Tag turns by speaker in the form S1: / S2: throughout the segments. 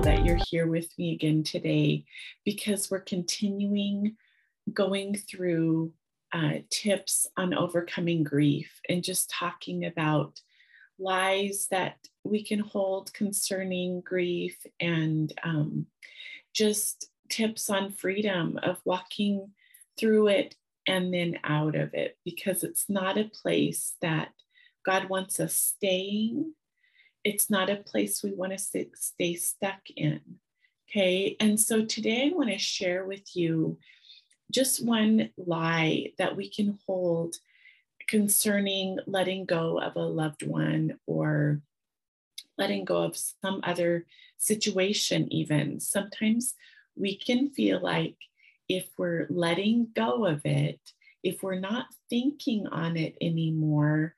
S1: that you're here with me again today because we're continuing going through uh, tips on overcoming grief and just talking about lies that we can hold concerning grief and um, just tips on freedom of walking through it and then out of it because it's not a place that God wants us staying it's not a place we want to stay stuck in. Okay. And so today I want to share with you just one lie that we can hold concerning letting go of a loved one or letting go of some other situation, even. Sometimes we can feel like if we're letting go of it, if we're not thinking on it anymore,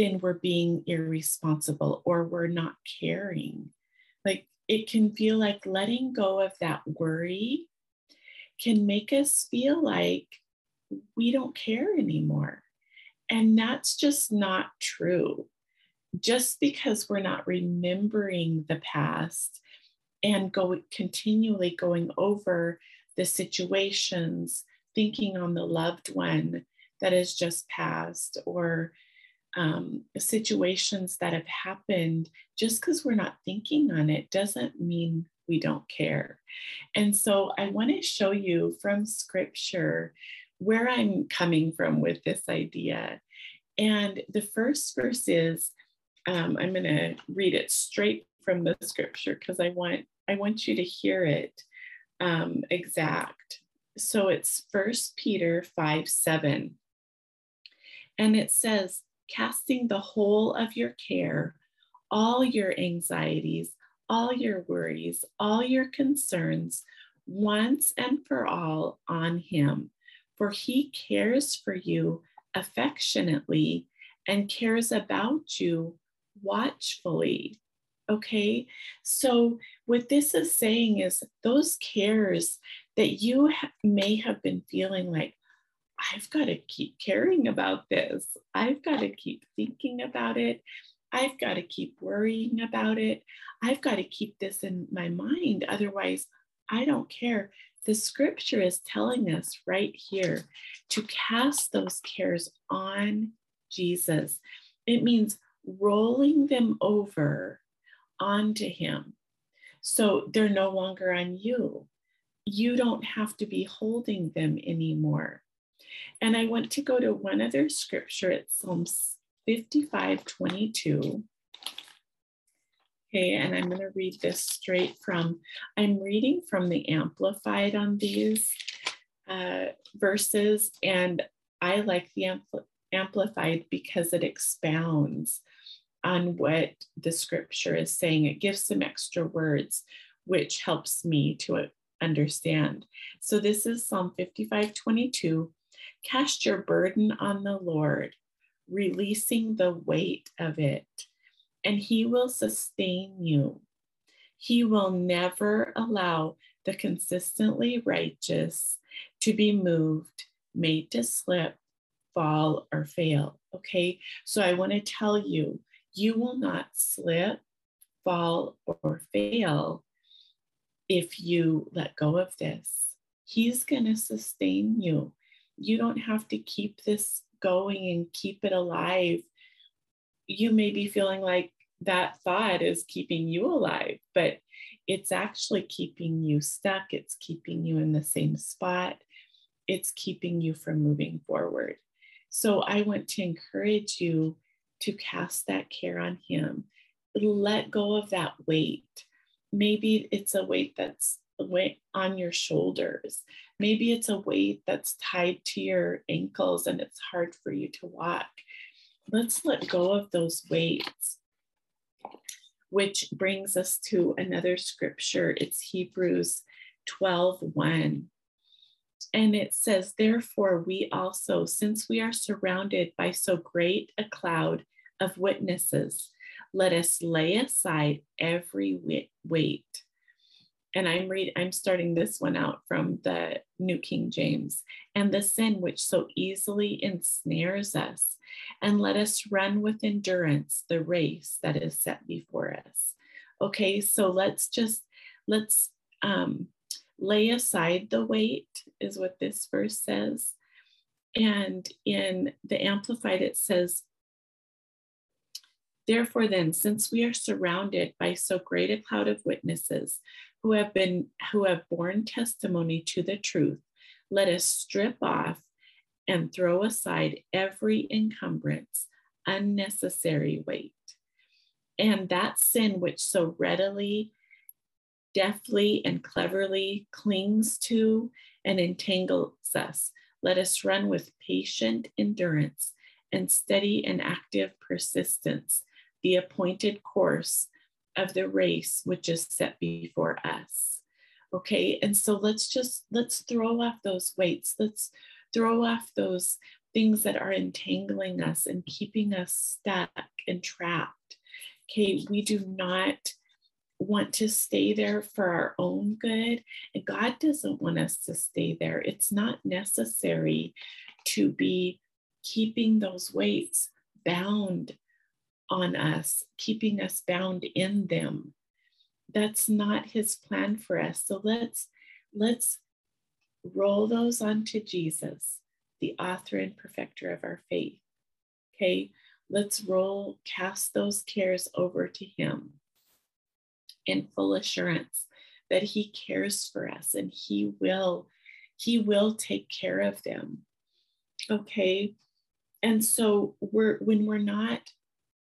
S1: then we're being irresponsible or we're not caring. Like it can feel like letting go of that worry can make us feel like we don't care anymore. And that's just not true. Just because we're not remembering the past and go continually going over the situations, thinking on the loved one that has just passed, or um, situations that have happened, just because we're not thinking on it doesn't mean we don't care. And so I want to show you from scripture where I'm coming from with this idea. And the first verse is um, I'm going to read it straight from the scripture because I want I want you to hear it um, exact. So it's First Peter 5 7. And it says, casting the whole of your care, all your anxieties, all your worries, all your concerns, once and for all on Him. For He cares for you affectionately and cares about you watchfully. Okay, so what this is saying is those cares that you ha- may have been feeling like, I've got to keep caring about this. I've got to keep thinking about it. I've got to keep worrying about it. I've got to keep this in my mind. Otherwise, I don't care. The scripture is telling us right here to cast those cares on Jesus. It means rolling them over onto Him. So they're no longer on you. You don't have to be holding them anymore. And I want to go to one other scripture. It's Psalms 55 22. Okay, and I'm going to read this straight from, I'm reading from the Amplified on these uh, verses, and I like the Ampl- Amplified because it expounds on what the scripture is saying. It gives some extra words, which helps me to understand. So this is Psalm 55 22. Cast your burden on the Lord, releasing the weight of it, and He will sustain you. He will never allow the consistently righteous to be moved, made to slip, fall, or fail. Okay, so I want to tell you, you will not slip, fall, or fail if you let go of this. He's going to sustain you you don't have to keep this going and keep it alive. You may be feeling like that thought is keeping you alive, but it's actually keeping you stuck. It's keeping you in the same spot. It's keeping you from moving forward. So I want to encourage you to cast that care on Him. Let go of that weight. Maybe it's a weight that's weight on your shoulders. Maybe it's a weight that's tied to your ankles and it's hard for you to walk. Let's let go of those weights, which brings us to another scripture. It's Hebrews 12 1. And it says, Therefore, we also, since we are surrounded by so great a cloud of witnesses, let us lay aside every weight and I'm read I'm starting this one out from the New King James. And the sin which so easily ensnares us, and let us run with endurance the race that is set before us. Okay, so let's just let's um, lay aside the weight, is what this verse says. And in the Amplified, it says, Therefore, then, since we are surrounded by so great a cloud of witnesses who have been who have borne testimony to the truth, let us strip off and throw aside every encumbrance, unnecessary weight, and that sin which so readily, deftly, and cleverly clings to and entangles us. Let us run with patient endurance and steady and active persistence the appointed course of the race which is set before us. Okay, and so let's just let's throw off those weights. Let's throw off those things that are entangling us and keeping us stuck and trapped. Okay, we do not want to stay there for our own good, and God doesn't want us to stay there. It's not necessary to be keeping those weights bound on us, keeping us bound in them. That's not his plan for us. So let's let's roll those onto Jesus, the author and perfecter of our faith. Okay, let's roll, cast those cares over to him in full assurance that he cares for us and he will he will take care of them okay and so we're when we're not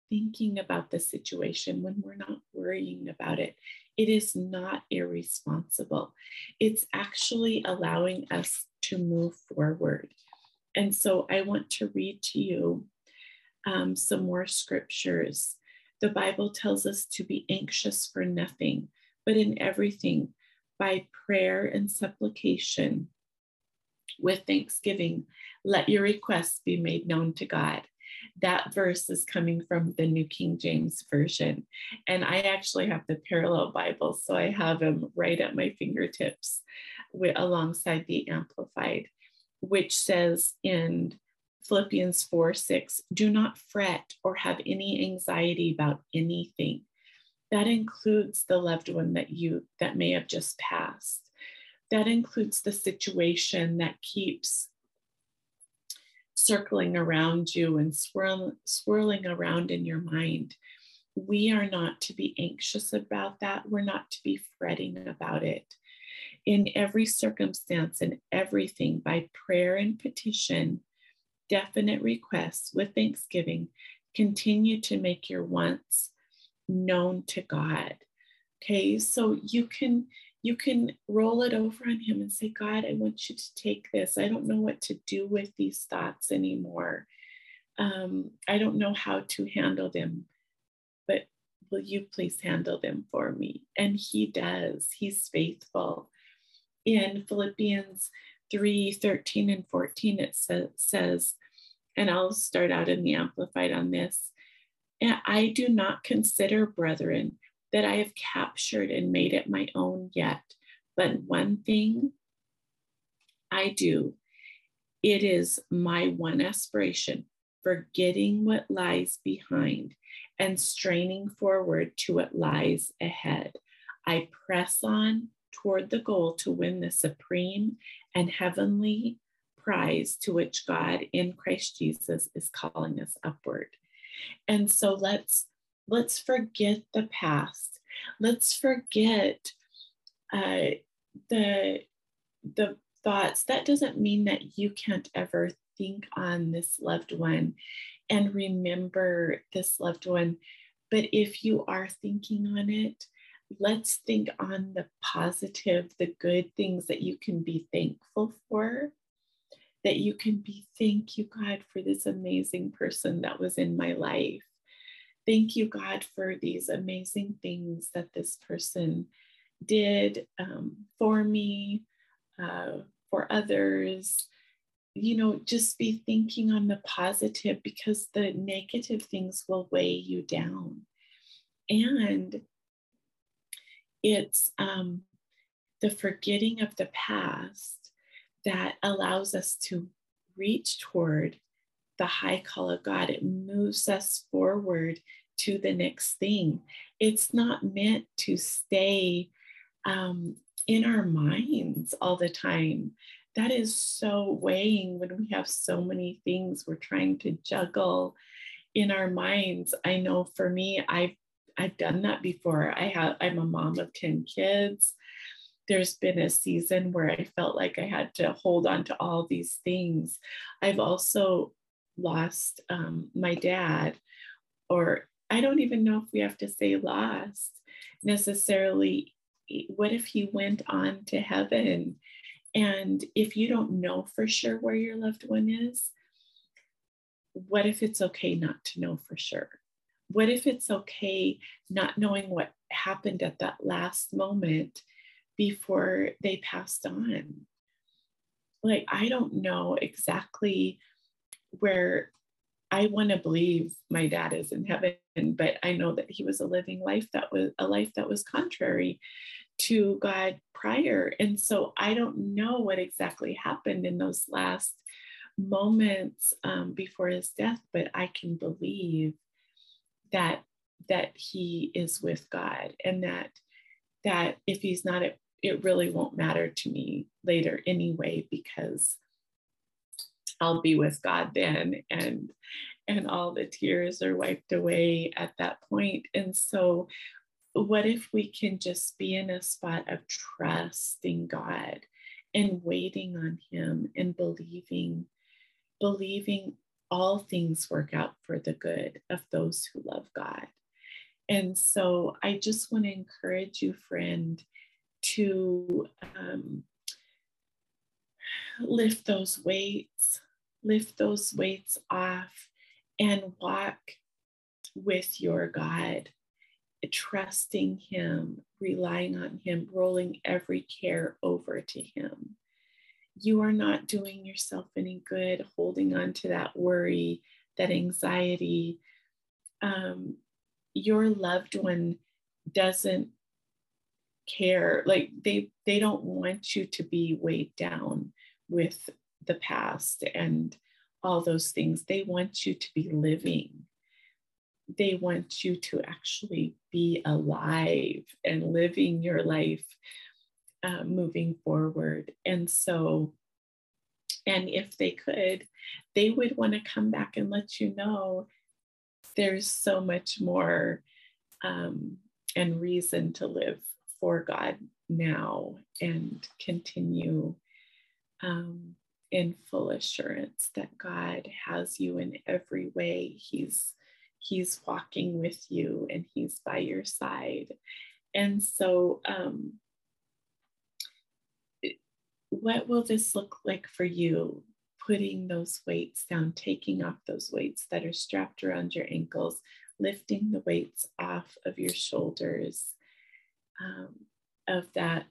S1: thinking about the situation, when we're not worrying about it, it is not irresponsible. It's actually allowing us to move forward. And so I want to read to you um, some more scriptures. The Bible tells us to be anxious for nothing, but in everything, by prayer and supplication, with thanksgiving, let your requests be made known to God that verse is coming from the New King James Version. And I actually have the parallel Bible, so I have them right at my fingertips with, alongside the Amplified, which says in Philippians 4 6, do not fret or have any anxiety about anything. That includes the loved one that you that may have just passed. That includes the situation that keeps circling around you and swirl, swirling around in your mind. We are not to be anxious about that. We're not to be fretting about it. In every circumstance and everything, by prayer and petition, definite requests with thanksgiving, continue to make your wants known to God. Okay, so you can you can roll it over on him and say, God, I want you to take this. I don't know what to do with these thoughts anymore. Um, I don't know how to handle them, but will you please handle them for me? And he does, he's faithful. In Philippians 3 13 and 14, it sa- says, and I'll start out in the Amplified on this. I do not consider, brethren, that I have captured and made it my own yet. But one thing I do, it is my one aspiration, forgetting what lies behind and straining forward to what lies ahead. I press on toward the goal to win the supreme and heavenly prize to which God in Christ Jesus is calling us upward. And so let's let's forget the past. Let's forget uh, the the thoughts. That doesn't mean that you can't ever think on this loved one and remember this loved one. But if you are thinking on it, let's think on the positive, the good things that you can be thankful for. That you can be, thank you, God, for this amazing person that was in my life. Thank you, God, for these amazing things that this person did um, for me, uh, for others. You know, just be thinking on the positive because the negative things will weigh you down. And it's um, the forgetting of the past that allows us to reach toward the high call of God. It moves us forward to the next thing. It's not meant to stay um, in our minds all the time. That is so weighing when we have so many things we're trying to juggle in our minds. I know for me, I've I've done that before. I have I'm a mom of 10 kids. There's been a season where I felt like I had to hold on to all these things. I've also lost um, my dad, or I don't even know if we have to say lost necessarily. What if he went on to heaven? And if you don't know for sure where your loved one is, what if it's okay not to know for sure? What if it's okay not knowing what happened at that last moment before they passed on? Like, I don't know exactly where I want to believe my dad is in heaven, but I know that he was a living life that was a life that was contrary to God prior. And so I don't know what exactly happened in those last moments um, before his death, but I can believe that that he is with God and that that if he's not it, it really won't matter to me later anyway because I'll be with God then and and all the tears are wiped away at that point. and so what if we can just be in a spot of trusting God and waiting on him and believing believing all things work out for the good of those who love God. And so I just want to encourage you, friend, to um, lift those weights, lift those weights off, and walk with your God, trusting Him, relying on Him, rolling every care over to Him you are not doing yourself any good holding on to that worry, that anxiety. Um, your loved one doesn't care like they they don't want you to be weighed down with the past and all those things they want you to be living they want you to actually be alive and living your life uh, moving forward. And so, and if they could, they would want to come back and let you know there's so much more um, and reason to live for God now and continue um, in full assurance that God has you in every way. He's He's walking with you and He's by your side. And so um, what will this look like for you? Putting those weights down, taking off those weights that are strapped around your ankles, lifting the weights off of your shoulders um, of that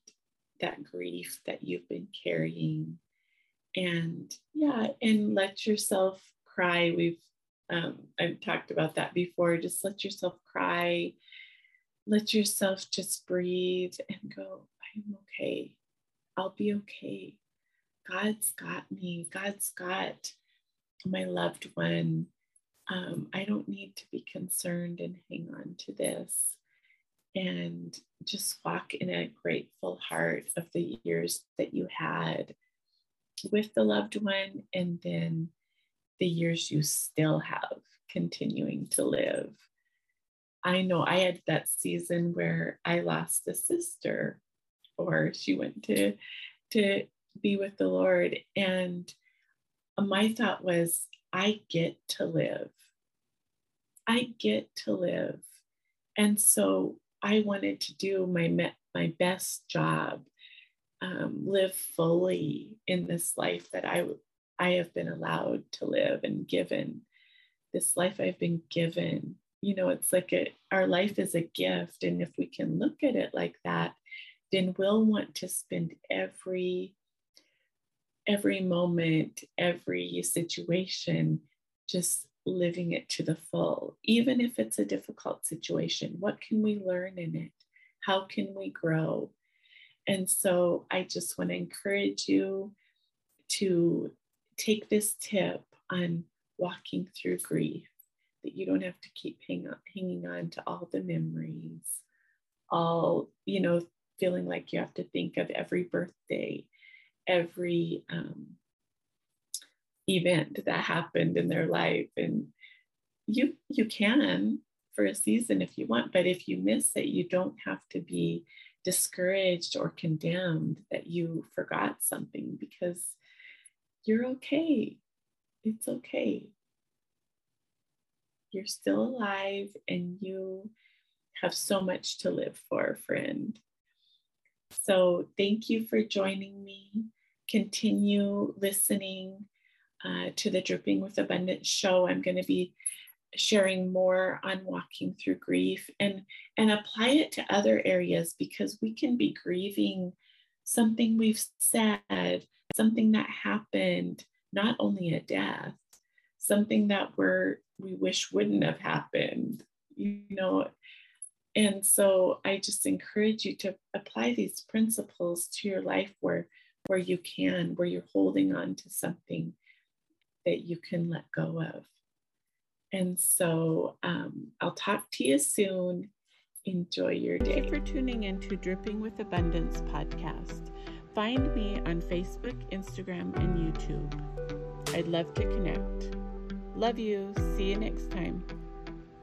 S1: that grief that you've been carrying and yeah and let yourself cry we've um, i've talked about that before just let yourself cry let yourself just breathe and go i'm okay I'll be okay. God's got me. God's got my loved one. Um, I don't need to be concerned and hang on to this. And just walk in a grateful heart of the years that you had with the loved one, and then the years you still have continuing to live. I know I had that season where I lost a sister or she went to to be with the Lord. And my thought was, I get to live. I get to live. And so I wanted to do my my best job, um, live fully in this life that I I have been allowed to live and given. This life I've been given. You know, it's like a, our life is a gift, and if we can look at it like that, then we'll want to spend every every moment every situation just living it to the full even if it's a difficult situation what can we learn in it how can we grow and so i just want to encourage you to take this tip on walking through grief that you don't have to keep hang on, hanging on to all the memories, all, you know, feeling like you have to think of every birthday, every um, event that happened in their life. And you you can for a season if you want, but if you miss it, you don't have to be discouraged or condemned that you forgot something because you're okay. It's okay. You're still alive and you have so much to live for, friend. So, thank you for joining me. Continue listening uh, to the Dripping with Abundance show. I'm going to be sharing more on walking through grief and and apply it to other areas because we can be grieving something we've said something that happened not only a death something that we're we wish wouldn't have happened you know? And so i just encourage you to apply these principles to your life where where you can where you're holding on to something that you can let go of and so um, I'll talk to you soon. Enjoy your day.
S2: Thank you for tuning in to Dripping with Abundance podcast. Find me on Facebook, Instagram, and YouTube. I'd love to connect. Love you. See you next time.